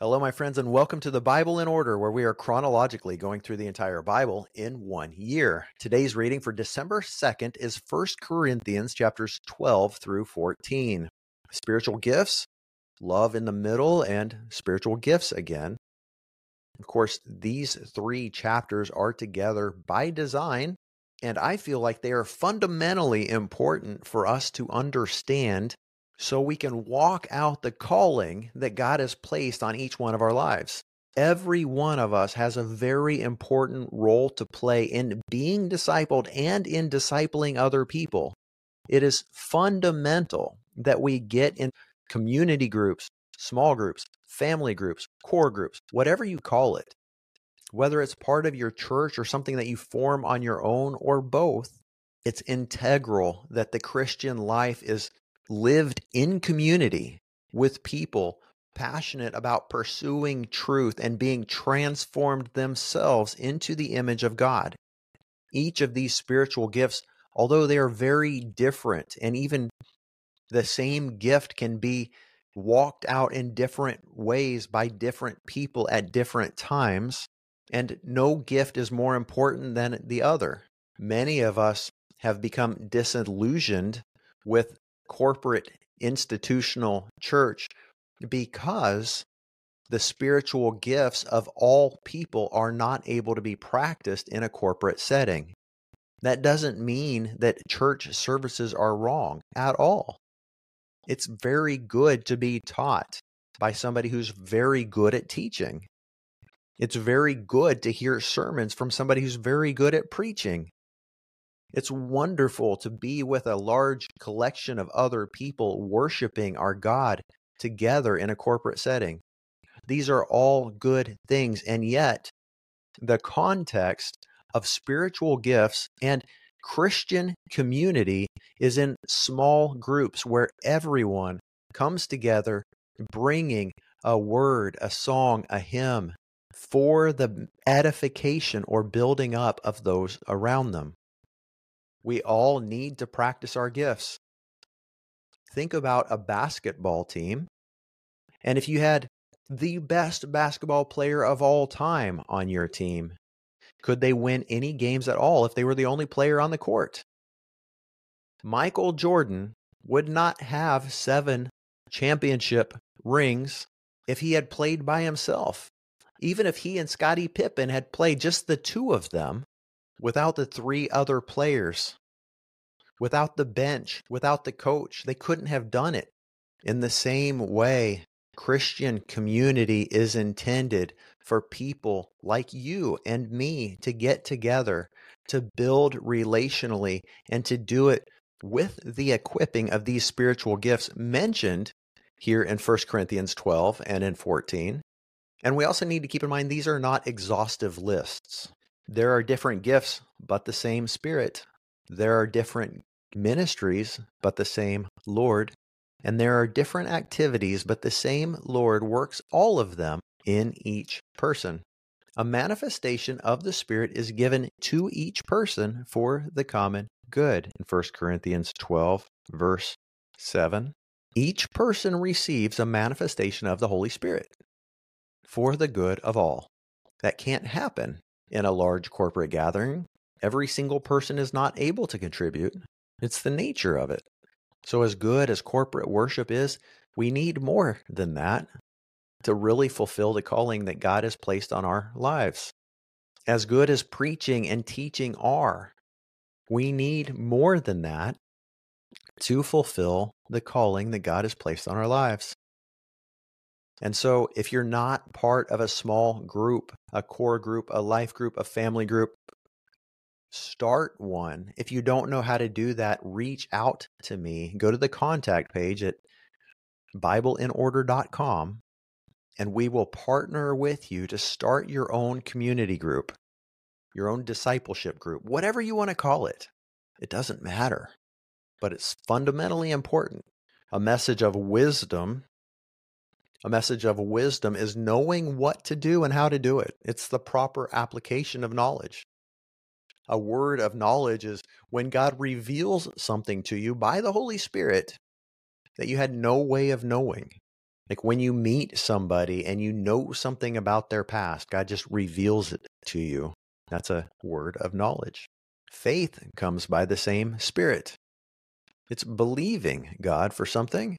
Hello, my friends, and welcome to the Bible in Order, where we are chronologically going through the entire Bible in one year. Today's reading for December 2nd is 1 Corinthians chapters 12 through 14. Spiritual gifts, love in the middle, and spiritual gifts again. Of course, these three chapters are together by design, and I feel like they are fundamentally important for us to understand so we can walk out the calling that God has placed on each one of our lives. Every one of us has a very important role to play in being discipled and in discipling other people. It is fundamental that we get in community groups, small groups, family groups, core groups, whatever you call it. Whether it's part of your church or something that you form on your own or both, it's integral that the Christian life is lived in community with people passionate about pursuing truth and being transformed themselves into the image of God. Each of these spiritual gifts, although they are very different, and even the same gift can be walked out in different ways by different people at different times, and no gift is more important than the other. Many of us have become disillusioned with corporate institutional church because the spiritual gifts of all people are not able to be practiced in a corporate setting. That doesn't mean that church services are wrong at all. It's very good to be taught by somebody who's very good at teaching. It's very good to hear sermons from somebody who's very good at preaching. It's wonderful to be with a large collection of other people worshiping our God together in a corporate setting. These are all good things. And yet, the context of spiritual gifts and Christian community is in small groups where everyone comes together bringing a word, a song, a hymn for the edification or building up of those around them. We all need to practice our gifts. Think about a basketball team. And if you had the best basketball player of all time on your team, could they win any games at all if they were the only player on the court? Michael Jordan would not have seven championship rings if he had played by himself. Even if he and Scottie Pippen had played just the two of them, without the three other players, without the bench, without the coach. They couldn't have done it. In the same way, Christian community is intended for people like you and me to get together, to build relationally, and to do it with the equipping of these spiritual gifts mentioned here in 1 Corinthians 12 and in 14. And we also need to keep in mind these are not exhaustive lists. There are different gifts, but the same Spirit. There are different ministries, but the same Lord. And there are different activities, but the same Lord works all of them in each person. A manifestation of the Spirit is given to each person for the common good. In 1 Corinthians 12, verse 7, each person receives a manifestation of the Holy Spirit for the good of all. That can't happen in a large corporate gathering. Every single person is not able to contribute. It's the nature of it. So, as good as corporate worship is, we need more than that to really fulfill the calling that God has placed on our lives. As good as preaching and teaching are, we need more than that to fulfill the calling that God has placed on our lives. And so, if you're not part of a small group, a core group, a life group, a family group, start one. If you don't know how to do that, reach out to me. Go to the contact page at BibleInOrder.com and we will partner with you to start your own community group, your own discipleship group, whatever you want to call it. It doesn't matter, but it's fundamentally important. A message of wisdom a message of wisdom is knowing what to do and how to do it. It's the proper application of knowledge. A word of knowledge is when God reveals something to you by the Holy Spirit that you had no way of knowing. Like when you meet somebody and you know something about their past, God just reveals it to you. That's a word of knowledge. Faith comes by the same Spirit. It's believing God for something.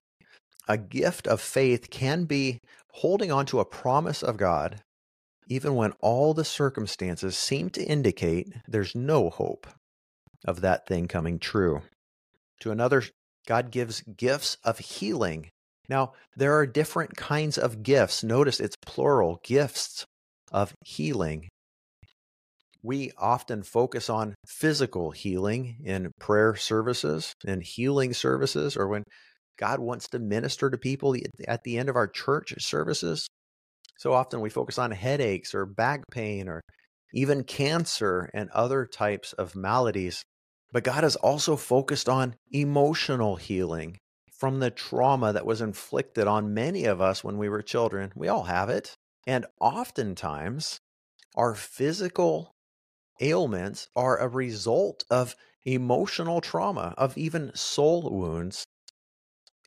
A gift of faith can be holding on to a promise of God, even when all the circumstances seem to indicate there's no hope of that thing coming true. To another, God gives gifts of healing. Now, there are different kinds of gifts. Notice it's plural gifts of healing we often focus on physical healing in prayer services and healing services, or when God wants to minister to people at the end of our church services. So often we focus on headaches or back pain or even cancer and other types of maladies. But God is also focused on emotional healing from the trauma that was inflicted on many of us when we were children. We all have it. And oftentimes, our physical ailments are a result of emotional trauma, of even soul wounds.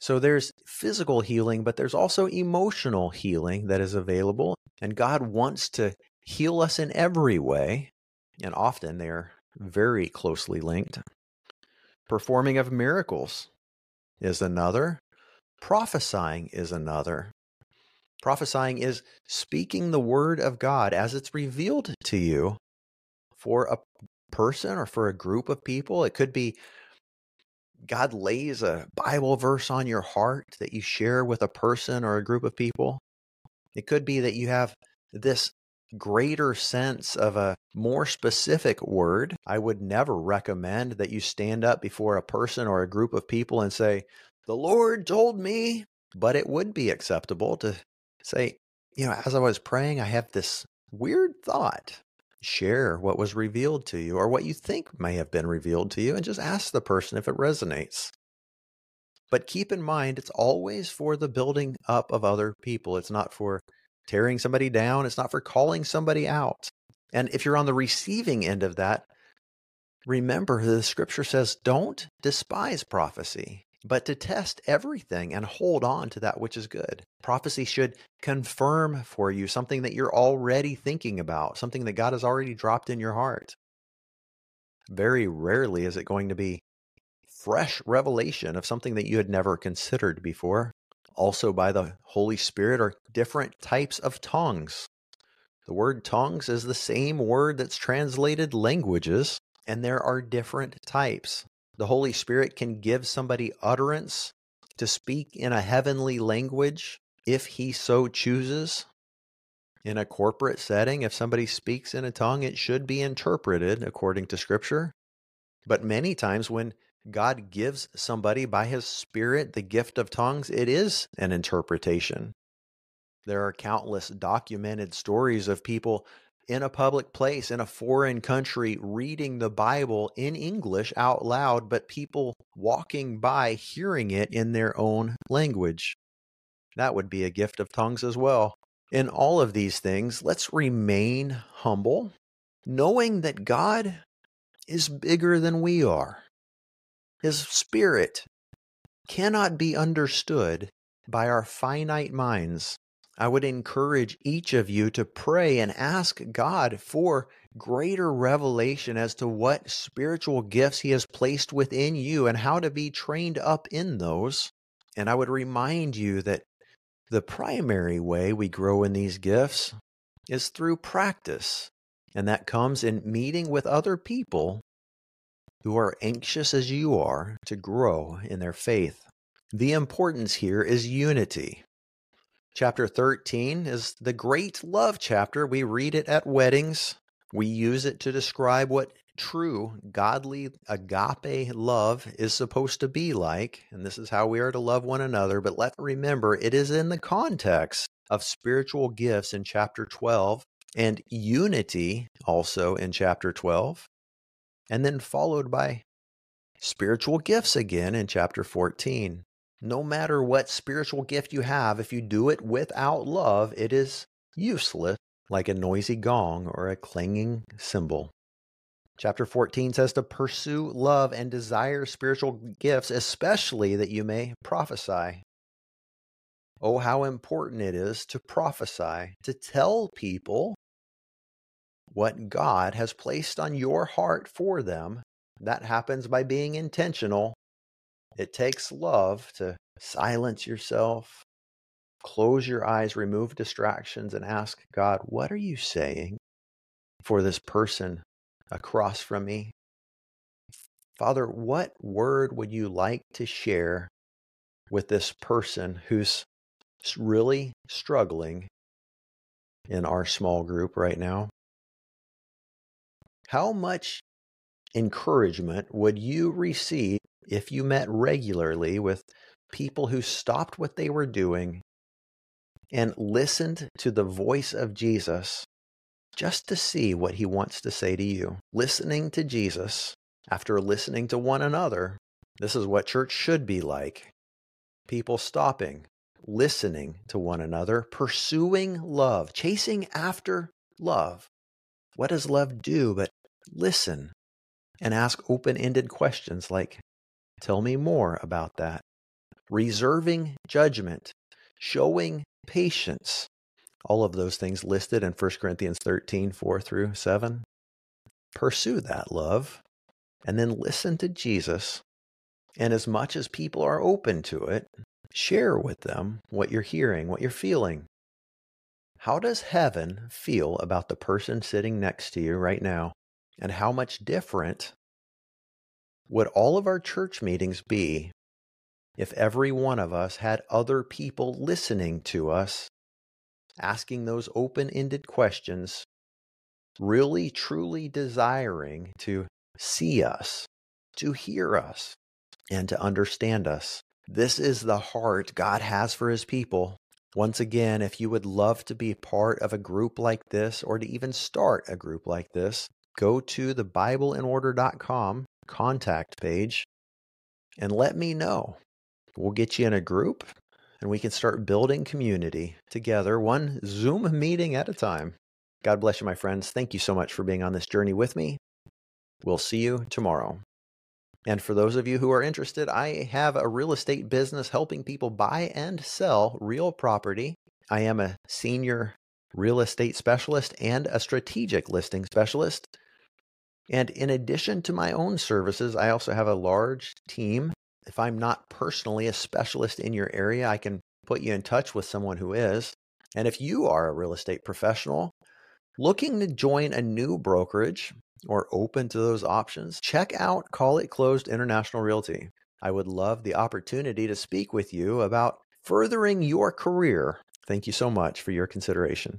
So there's physical healing, but there's also emotional healing that is available. And God wants to heal us in every way. And often they're very closely linked. Performing of miracles is another. Prophesying is another. Prophesying is speaking the word of God as it's revealed to you for a person or for a group of people. It could be God lays a Bible verse on your heart that you share with a person or a group of people. It could be that you have this greater sense of a more specific word. I would never recommend that you stand up before a person or a group of people and say, The Lord told me. But it would be acceptable to say, you know, as I was praying, I have this weird thought share what was revealed to you or what you think may have been revealed to you and just ask the person if it resonates. But keep in mind, it's always for the building up of other people. It's not for tearing somebody down, it's not for calling somebody out. And if you're on the receiving end of that, remember the scripture says, don't despise prophecy but to test everything and hold on to that which is good. Prophecy should confirm for you something that you're already thinking about, something that God has already dropped in your heart. Very rarely is it going to be fresh revelation of something that you had never considered before. Also, by the Holy Spirit, are different types of tongues. The word tongues is the same word that's translated languages, and there are different types. The Holy Spirit can give somebody utterance to speak in a heavenly language if he so chooses. In a corporate setting, if somebody speaks in a tongue, it should be interpreted according to Scripture. But many times when God gives somebody by his Spirit the gift of tongues, it is an interpretation. There are countless documented stories of people in a public place in a foreign country reading the Bible in English out loud, but people walking by hearing it in their own language. That would be a gift of tongues as well. In all of these things, let's remain humble, knowing that God is bigger than we are. His Spirit cannot be understood by our finite minds. I would encourage each of you to pray and ask God for greater revelation as to what spiritual gifts He has placed within you and how to be trained up in those. And I would remind you that the primary way we grow in these gifts is through practice. And that comes in meeting with other people who are anxious as you are to grow in their faith. The importance here is unity. Chapter 13 is the great love chapter. We read it at weddings. We use it to describe what true, godly, agape love is supposed to be like. And this is how we are to love one another. But let's remember, it is in the context of spiritual gifts in chapter 12 and unity also in chapter 12, and then followed by spiritual gifts again in chapter 14 no matter what spiritual gift you have, if you do it without love, it is useless, like a noisy gong or a clanging cymbal. Chapter 14 says to pursue love and desire spiritual gifts, especially that you may prophesy. Oh, how important it is to prophesy, to tell people what God has placed on your heart for them. That happens by being intentional. It takes love to silence yourself, close your eyes, remove distractions, and ask God, What are you saying for this person across from me? Father, what word would you like to share with this person who's really struggling in our small group right now? How much encouragement would you receive if you met regularly with people who stopped what they were doing and listened to the voice of Jesus just to see what he wants to say to you? Listening to Jesus after listening to one another. This is what church should be like. People stopping, listening to one another, pursuing love, chasing after love. What does love do but listen and ask open ended questions like, Tell me more about that. Reserving judgment, showing patience. All of those things listed in 1 Corinthians 13, 4 through 7. Pursue that love and then listen to Jesus. And as much as people are open to it, share with them what you're hearing, what you're feeling. How does heaven feel about the person sitting next to you right now? And how much different would all of our church meetings be if every one of us had other people listening to us, asking those open ended questions, really truly desiring to see us, to hear us, and to understand us. This is the heart God has for his people. Once again, if you would love to be part of a group like this or to even start a group like this, go to the BibleInOrder.com contact page and let me know. We'll get you in a group and we can start building community together, one Zoom meeting at a time. God bless you, my friends. Thank you so much for being on this journey with me. We'll see you tomorrow. And for those of you who are interested, I have a real estate business helping people buy and sell real property. I am a senior real estate specialist and a strategic listing specialist. And in addition to my own services, I also have a large team. If I'm not personally a specialist in your area, I can put you in touch with someone who is. And if you are a real estate professional looking to join a new brokerage, or open to those options, check out Call It Closed International Realty. I would love the opportunity to speak with you about furthering your career. Thank you so much for your consideration.